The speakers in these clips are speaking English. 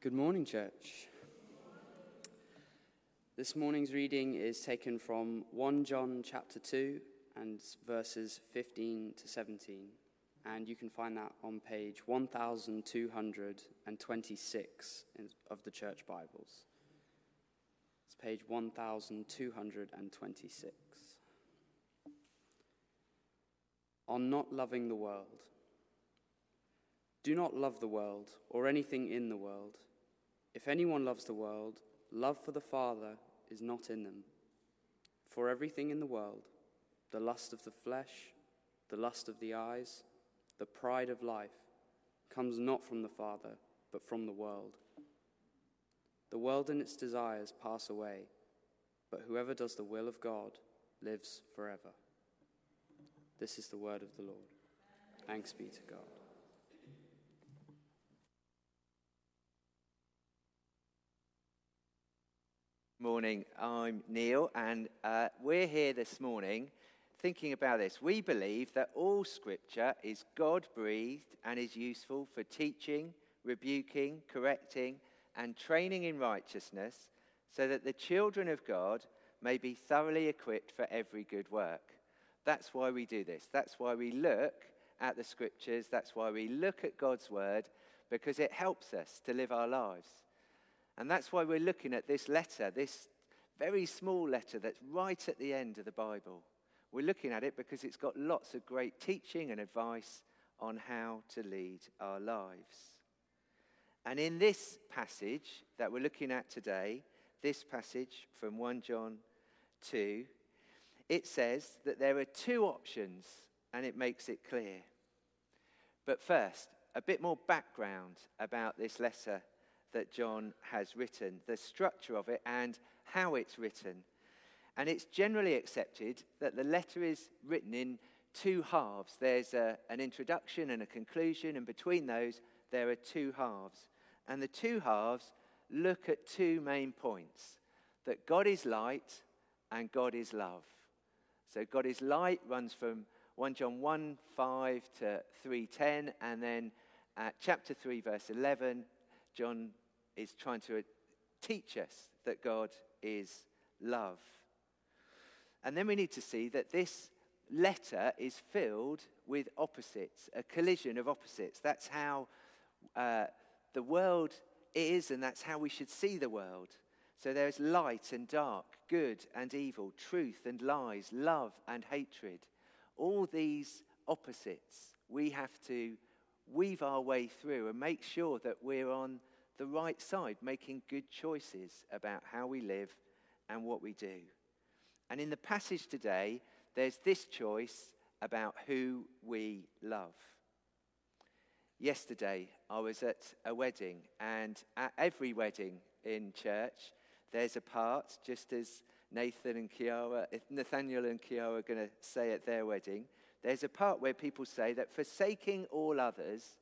Good morning, church. This morning's reading is taken from 1 John chapter 2 and verses 15 to 17. And you can find that on page 1226 of the church Bibles. It's page 1226. On not loving the world. Do not love the world or anything in the world. If anyone loves the world, love for the Father is not in them. For everything in the world, the lust of the flesh, the lust of the eyes, the pride of life, comes not from the Father, but from the world. The world and its desires pass away, but whoever does the will of God lives forever. This is the word of the Lord. Thanks be to God. Morning, I'm Neil, and uh, we're here this morning thinking about this. We believe that all scripture is God breathed and is useful for teaching, rebuking, correcting, and training in righteousness, so that the children of God may be thoroughly equipped for every good work. That's why we do this. That's why we look at the scriptures. That's why we look at God's word, because it helps us to live our lives. And that's why we're looking at this letter, this very small letter that's right at the end of the Bible. We're looking at it because it's got lots of great teaching and advice on how to lead our lives. And in this passage that we're looking at today, this passage from 1 John 2, it says that there are two options and it makes it clear. But first, a bit more background about this letter that John has written, the structure of it, and how it's written. And it's generally accepted that the letter is written in two halves. There's a, an introduction and a conclusion, and between those, there are two halves. And the two halves look at two main points that God is light and God is love. So, God is light runs from 1 John 1 5 to 3:10, and then at chapter 3, verse 11, John is trying to teach us that God is love. And then we need to see that this letter is filled with opposites, a collision of opposites. That's how uh, the world is, and that's how we should see the world. So there's light and dark, good and evil, truth and lies, love and hatred. All these opposites we have to weave our way through and make sure that we're on the right side, making good choices about how we live and what we do. And in the passage today, there's this choice about who we love. Yesterday, I was at a wedding, and at every wedding in church, there's a part, just as Nathan and Kiara, Nathaniel and Kiara are going to say at their wedding, there's a part where people say that forsaking all others,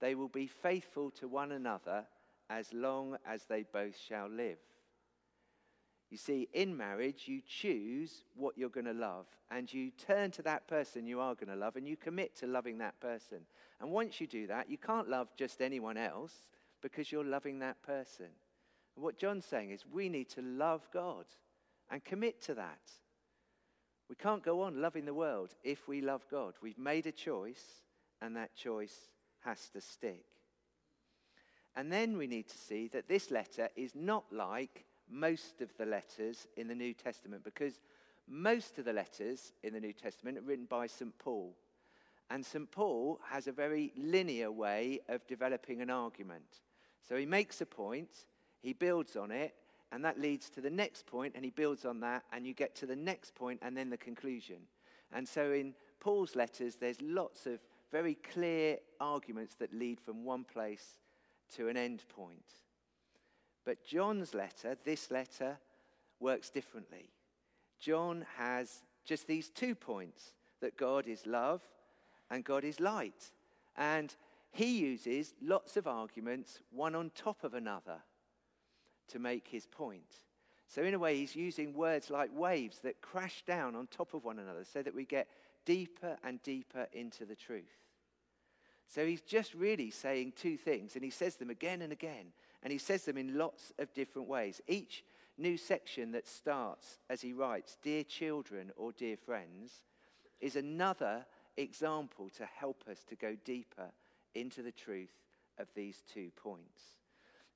they will be faithful to one another as long as they both shall live. You see, in marriage, you choose what you're going to love, and you turn to that person you are going to love, and you commit to loving that person. And once you do that, you can't love just anyone else because you're loving that person. And what John's saying is we need to love God and commit to that. We can't go on loving the world if we love God. We've made a choice, and that choice has to stick. And then we need to see that this letter is not like most of the letters in the New Testament because most of the letters in the New Testament are written by St. Paul. And St. Paul has a very linear way of developing an argument. So he makes a point, he builds on it, and that leads to the next point, and he builds on that, and you get to the next point, and then the conclusion. And so in Paul's letters, there's lots of very clear arguments that lead from one place to an end point. But John's letter, this letter, works differently. John has just these two points that God is love and God is light. And he uses lots of arguments, one on top of another, to make his point. So, in a way, he's using words like waves that crash down on top of one another so that we get deeper and deeper into the truth. So he's just really saying two things, and he says them again and again, and he says them in lots of different ways. Each new section that starts as he writes, Dear children or dear friends, is another example to help us to go deeper into the truth of these two points.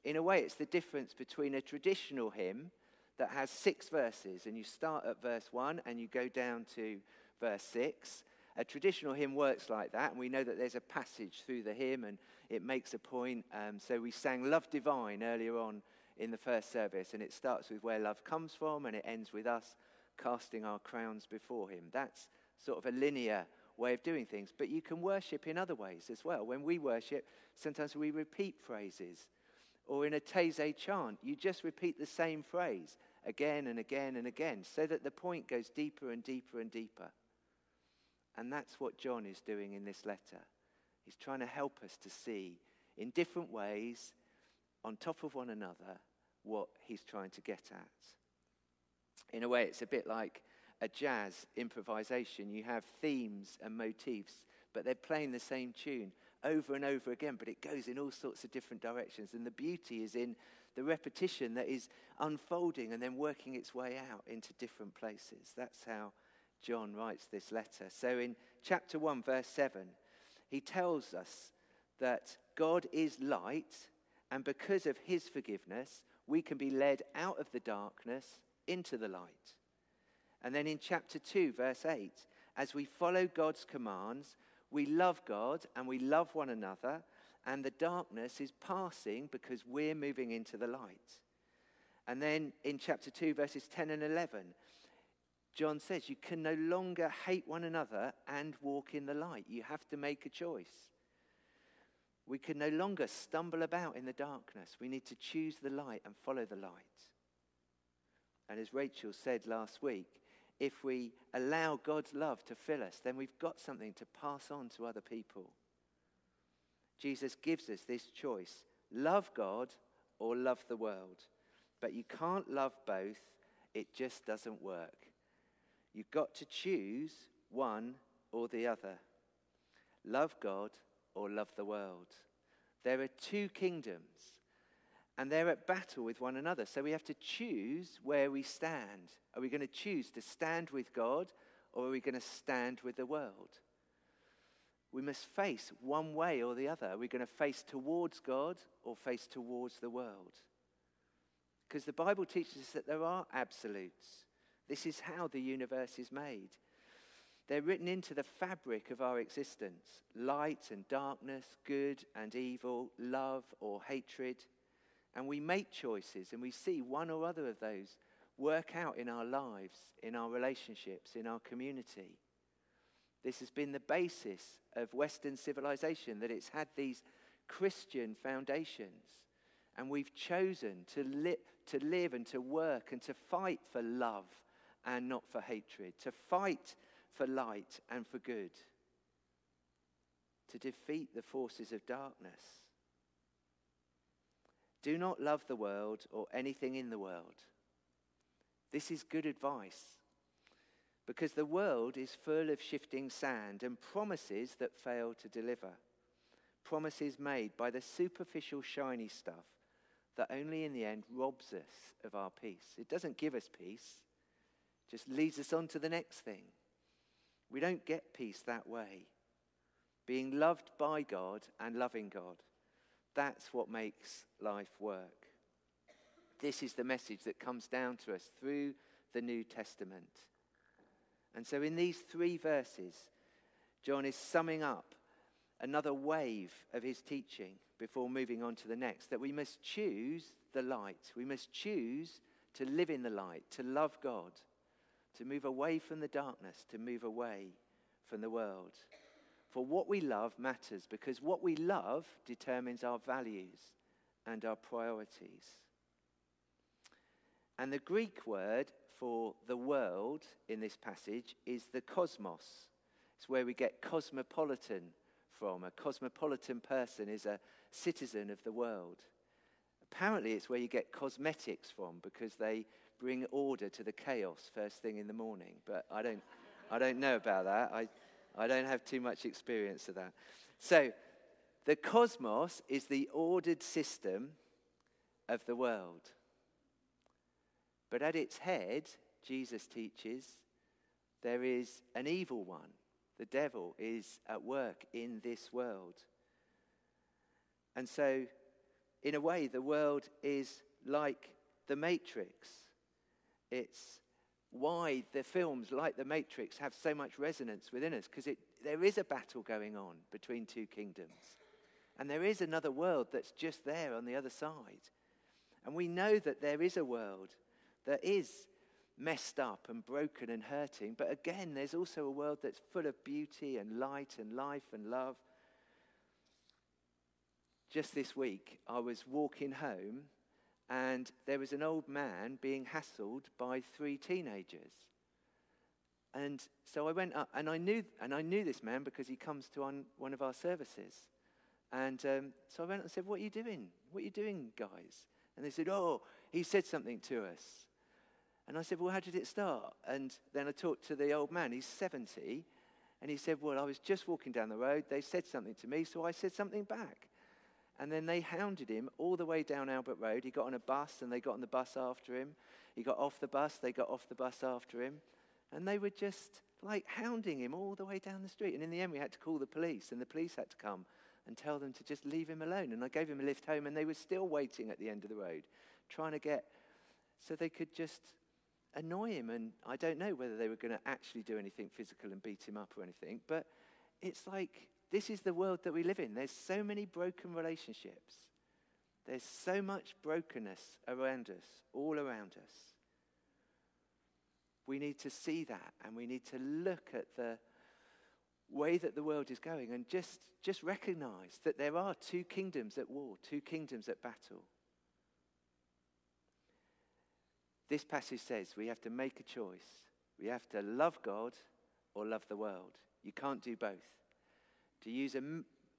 In a way, it's the difference between a traditional hymn that has six verses, and you start at verse one and you go down to verse six. A traditional hymn works like that, and we know that there's a passage through the hymn and it makes a point. Um, so we sang Love Divine earlier on in the first service, and it starts with where love comes from and it ends with us casting our crowns before Him. That's sort of a linear way of doing things. But you can worship in other ways as well. When we worship, sometimes we repeat phrases. Or in a Taizé chant, you just repeat the same phrase again and again and again so that the point goes deeper and deeper and deeper. And that's what John is doing in this letter. He's trying to help us to see in different ways, on top of one another, what he's trying to get at. In a way, it's a bit like a jazz improvisation. You have themes and motifs, but they're playing the same tune over and over again, but it goes in all sorts of different directions. And the beauty is in the repetition that is unfolding and then working its way out into different places. That's how John writes this letter. So in chapter 1, verse 7, he tells us that God is light, and because of his forgiveness, we can be led out of the darkness into the light. And then in chapter 2, verse 8, as we follow God's commands, we love God and we love one another, and the darkness is passing because we're moving into the light. And then in chapter 2, verses 10 and 11, John says you can no longer hate one another and walk in the light. You have to make a choice. We can no longer stumble about in the darkness. We need to choose the light and follow the light. And as Rachel said last week, if we allow God's love to fill us, then we've got something to pass on to other people. Jesus gives us this choice love God or love the world. But you can't love both, it just doesn't work. You've got to choose one or the other love God or love the world. There are two kingdoms and they're at battle with one another. So we have to choose where we stand. Are we going to choose to stand with God or are we going to stand with the world? We must face one way or the other. Are we going to face towards God or face towards the world? Because the Bible teaches us that there are absolutes. This is how the universe is made. They're written into the fabric of our existence light and darkness, good and evil, love or hatred. And we make choices and we see one or other of those work out in our lives, in our relationships, in our community. This has been the basis of Western civilization, that it's had these Christian foundations. And we've chosen to, li- to live and to work and to fight for love and not for hatred, to fight for light and for good, to defeat the forces of darkness. Do not love the world or anything in the world. This is good advice because the world is full of shifting sand and promises that fail to deliver. Promises made by the superficial, shiny stuff that only in the end robs us of our peace. It doesn't give us peace, just leads us on to the next thing. We don't get peace that way. Being loved by God and loving God, that's what makes life work. This is the message that comes down to us through the New Testament. And so, in these three verses, John is summing up another wave of his teaching before moving on to the next that we must choose the light. We must choose to live in the light, to love God, to move away from the darkness, to move away from the world. For what we love matters because what we love determines our values and our priorities. And the Greek word for the world in this passage is the cosmos. It's where we get cosmopolitan from. A cosmopolitan person is a citizen of the world. Apparently, it's where you get cosmetics from because they bring order to the chaos first thing in the morning. But I don't, I don't know about that. I, I don't have too much experience of that. So, The cosmos is the ordered system of the world. But at its head, Jesus teaches, there is an evil one. The devil is at work in this world. And so, in a way, the world is like the Matrix. It's why the films like The Matrix have so much resonance within us, because there is a battle going on between two kingdoms. And there is another world that's just there on the other side. And we know that there is a world that is messed up and broken and hurting. But again, there's also a world that's full of beauty and light and life and love. Just this week, I was walking home and there was an old man being hassled by three teenagers. And so I went up, and I knew, and I knew this man because he comes to one, one of our services. And um, so I went up and said, What are you doing? What are you doing, guys? And they said, Oh, he said something to us. And I said, Well, how did it start? And then I talked to the old man. He's 70. And he said, Well, I was just walking down the road. They said something to me, so I said something back. And then they hounded him all the way down Albert Road. He got on a bus, and they got on the bus after him. He got off the bus, they got off the bus after him. And they were just like hounding him all the way down the street. And in the end, we had to call the police, and the police had to come and tell them to just leave him alone. And I gave him a lift home, and they were still waiting at the end of the road, trying to get so they could just annoy him. And I don't know whether they were going to actually do anything physical and beat him up or anything, but it's like this is the world that we live in. There's so many broken relationships, there's so much brokenness around us, all around us. We need to see that and we need to look at the way that the world is going and just, just recognize that there are two kingdoms at war, two kingdoms at battle. This passage says we have to make a choice. We have to love God or love the world. You can't do both. To use a,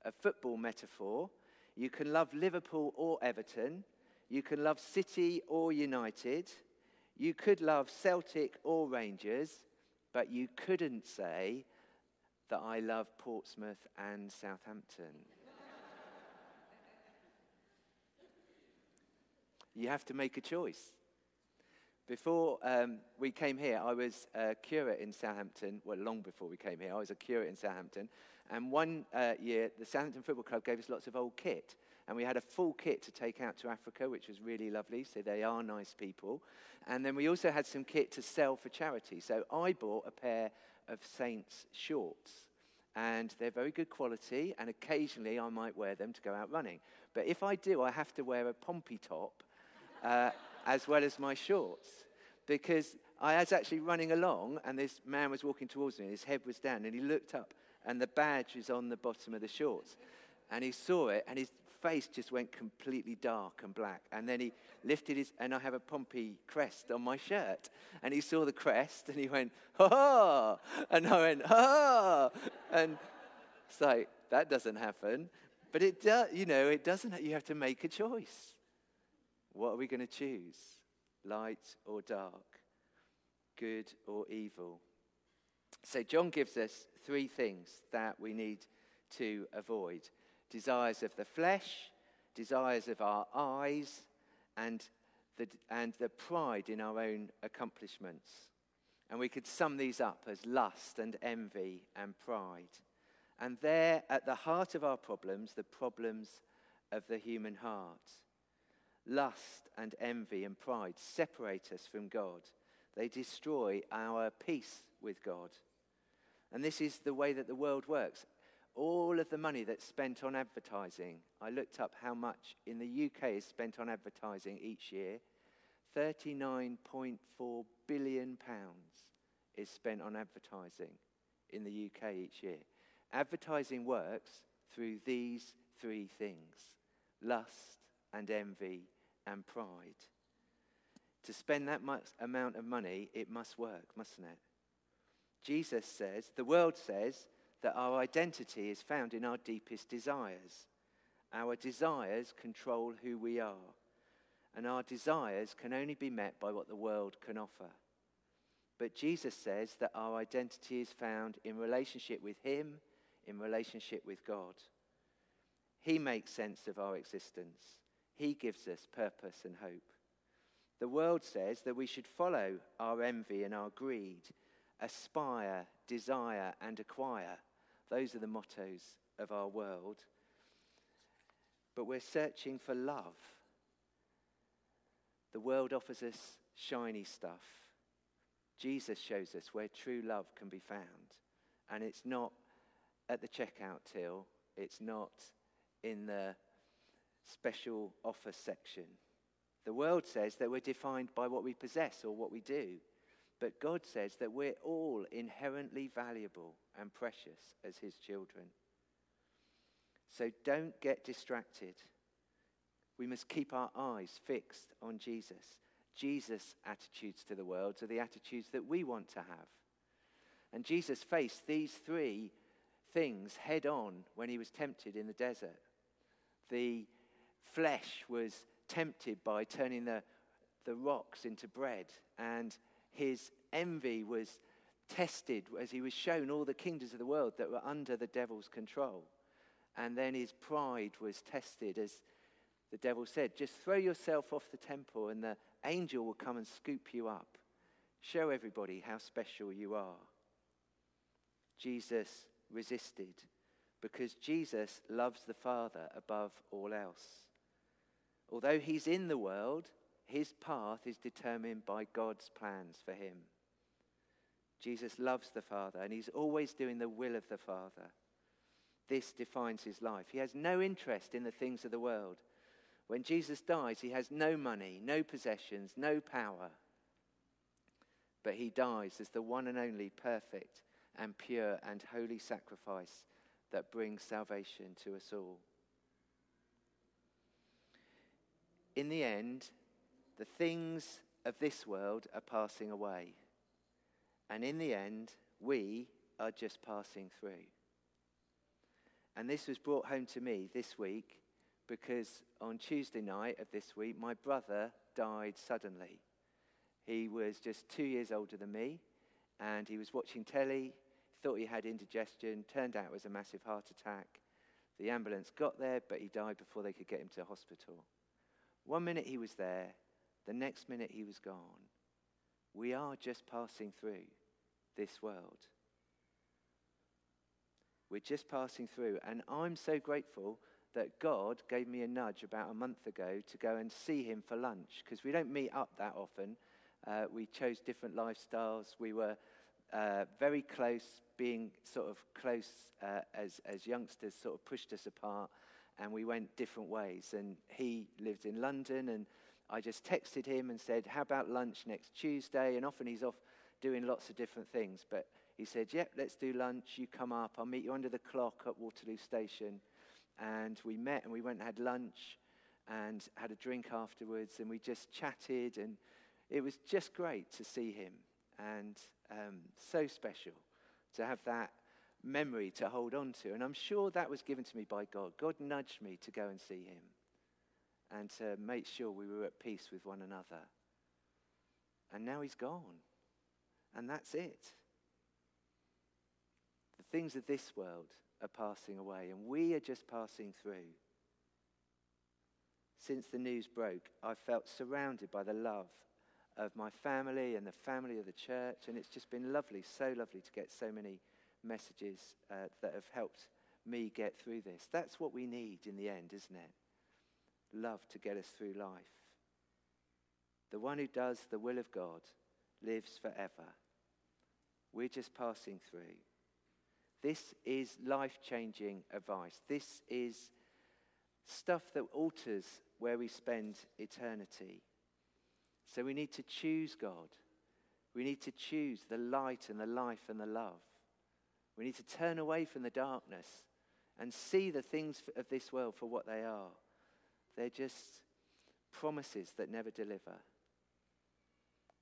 a football metaphor, you can love Liverpool or Everton. You can love City or United. You could love Celtic or Rangers, but you couldn't say that I love Portsmouth and Southampton. you have to make a choice. Before um, we came here, I was a curate in Southampton. Well, long before we came here, I was a curate in Southampton. And one uh, year, the Southampton Football Club gave us lots of old kit. And we had a full kit to take out to Africa, which was really lovely. So they are nice people. And then we also had some kit to sell for charity. So I bought a pair of Saints shorts. And they're very good quality. And occasionally I might wear them to go out running. But if I do, I have to wear a Pompey top. Uh, as well as my shorts. Because I was actually running along, and this man was walking towards me, and his head was down, and he looked up, and the badge is on the bottom of the shorts. And he saw it, and his face just went completely dark and black. And then he lifted his, and I have a Pompey crest on my shirt. And he saw the crest, and he went, ha ha! And I went, ha ha! And it's like, that doesn't happen. But it does, you know, it doesn't, you have to make a choice. What are we going to choose? Light or dark? Good or evil? So, John gives us three things that we need to avoid desires of the flesh, desires of our eyes, and the, and the pride in our own accomplishments. And we could sum these up as lust and envy and pride. And they're at the heart of our problems, the problems of the human heart. Lust and envy and pride separate us from God. They destroy our peace with God. And this is the way that the world works. All of the money that's spent on advertising, I looked up how much in the UK is spent on advertising each year. 39.4 billion pounds is spent on advertising in the UK each year. Advertising works through these three things lust and envy and pride. To spend that much amount of money, it must work, mustn't it? Jesus says, the world says, that our identity is found in our deepest desires. Our desires control who we are, and our desires can only be met by what the world can offer. But Jesus says that our identity is found in relationship with Him, in relationship with God. He makes sense of our existence. He gives us purpose and hope. The world says that we should follow our envy and our greed, aspire, desire, and acquire. Those are the mottos of our world. But we're searching for love. The world offers us shiny stuff. Jesus shows us where true love can be found. And it's not at the checkout till, it's not in the special offer section. The world says that we're defined by what we possess or what we do. But God says that we're all inherently valuable and precious as His children. So don't get distracted. We must keep our eyes fixed on Jesus. Jesus' attitudes to the world are the attitudes that we want to have. And Jesus faced these three things head on when he was tempted in the desert. The flesh was tempted by turning the, the rocks into bread, and his envy was tested as he was shown all the kingdoms of the world that were under the devil's control. And then his pride was tested as the devil said, Just throw yourself off the temple, and the angel will come and scoop you up. Show everybody how special you are. Jesus resisted because Jesus loves the Father above all else. Although he's in the world, his path is determined by God's plans for him. Jesus loves the Father and he's always doing the will of the Father. This defines his life. He has no interest in the things of the world. When Jesus dies, he has no money, no possessions, no power. But he dies as the one and only perfect and pure and holy sacrifice that brings salvation to us all. In the end, the things of this world are passing away. And in the end, we are just passing through. And this was brought home to me this week because on Tuesday night of this week, my brother died suddenly. He was just two years older than me, and he was watching telly, thought he had indigestion, turned out it was a massive heart attack. The ambulance got there, but he died before they could get him to hospital. One minute he was there, the next minute he was gone. We are just passing through this world. We're just passing through, and I'm so grateful that God gave me a nudge about a month ago to go and see him for lunch because we don't meet up that often. Uh, we chose different lifestyles. We were uh, very close, being sort of close uh, as, as youngsters, sort of pushed us apart and we went different ways. And he lived in London, and I just texted him and said, How about lunch next Tuesday? And often he's off doing lots of different things. But he said, Yep, let's do lunch. You come up. I'll meet you under the clock at Waterloo Station. And we met and we went and had lunch and had a drink afterwards. And we just chatted. And it was just great to see him. And um, so special to have that memory to hold on to. And I'm sure that was given to me by God. God nudged me to go and see him and to make sure we were at peace with one another. And now he's gone. And that's it. The things of this world are passing away, and we are just passing through. Since the news broke, I felt surrounded by the love of my family and the family of the church, and it's just been lovely, so lovely to get so many messages uh, that have helped me get through this. That's what we need in the end, isn't it? Love to get us through life. The one who does the will of God lives forever. We're just passing through. This is life changing advice. This is stuff that alters where we spend eternity. So we need to choose God. We need to choose the light and the life and the love. We need to turn away from the darkness and see the things of this world for what they are. They're just promises that never deliver.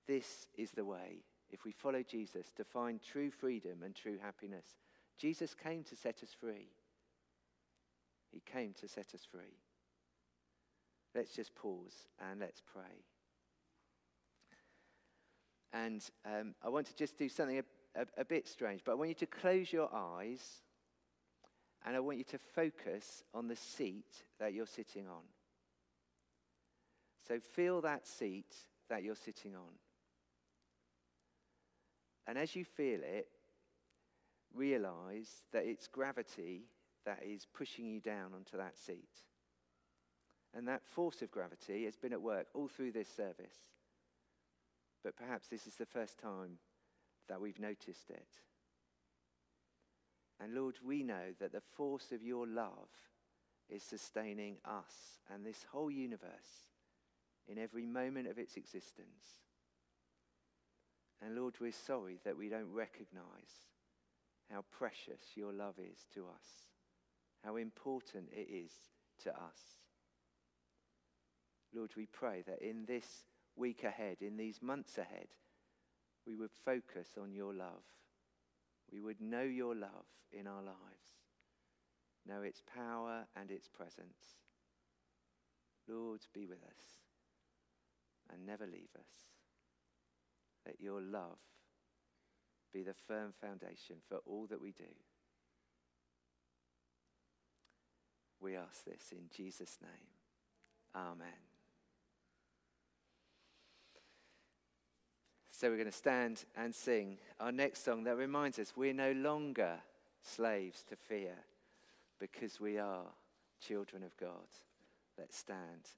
This is the way, if we follow Jesus, to find true freedom and true happiness. Jesus came to set us free. He came to set us free. Let's just pause and let's pray. And um, I want to just do something a, a, a bit strange, but I want you to close your eyes And I want you to focus on the seat that you're sitting on. So feel that seat that you're sitting on. And as you feel it, realize that it's gravity that is pushing you down onto that seat. And that force of gravity has been at work all through this service. But perhaps this is the first time that we've noticed it. And Lord, we know that the force of your love is sustaining us and this whole universe in every moment of its existence. And Lord, we're sorry that we don't recognize how precious your love is to us, how important it is to us. Lord, we pray that in this week ahead, in these months ahead, we would focus on your love. We would know your love in our lives, know its power and its presence. Lord, be with us and never leave us. Let your love be the firm foundation for all that we do. We ask this in Jesus' name. Amen. So we're going to stand and sing our next song that reminds us we're no longer slaves to fear because we are children of God. Let's stand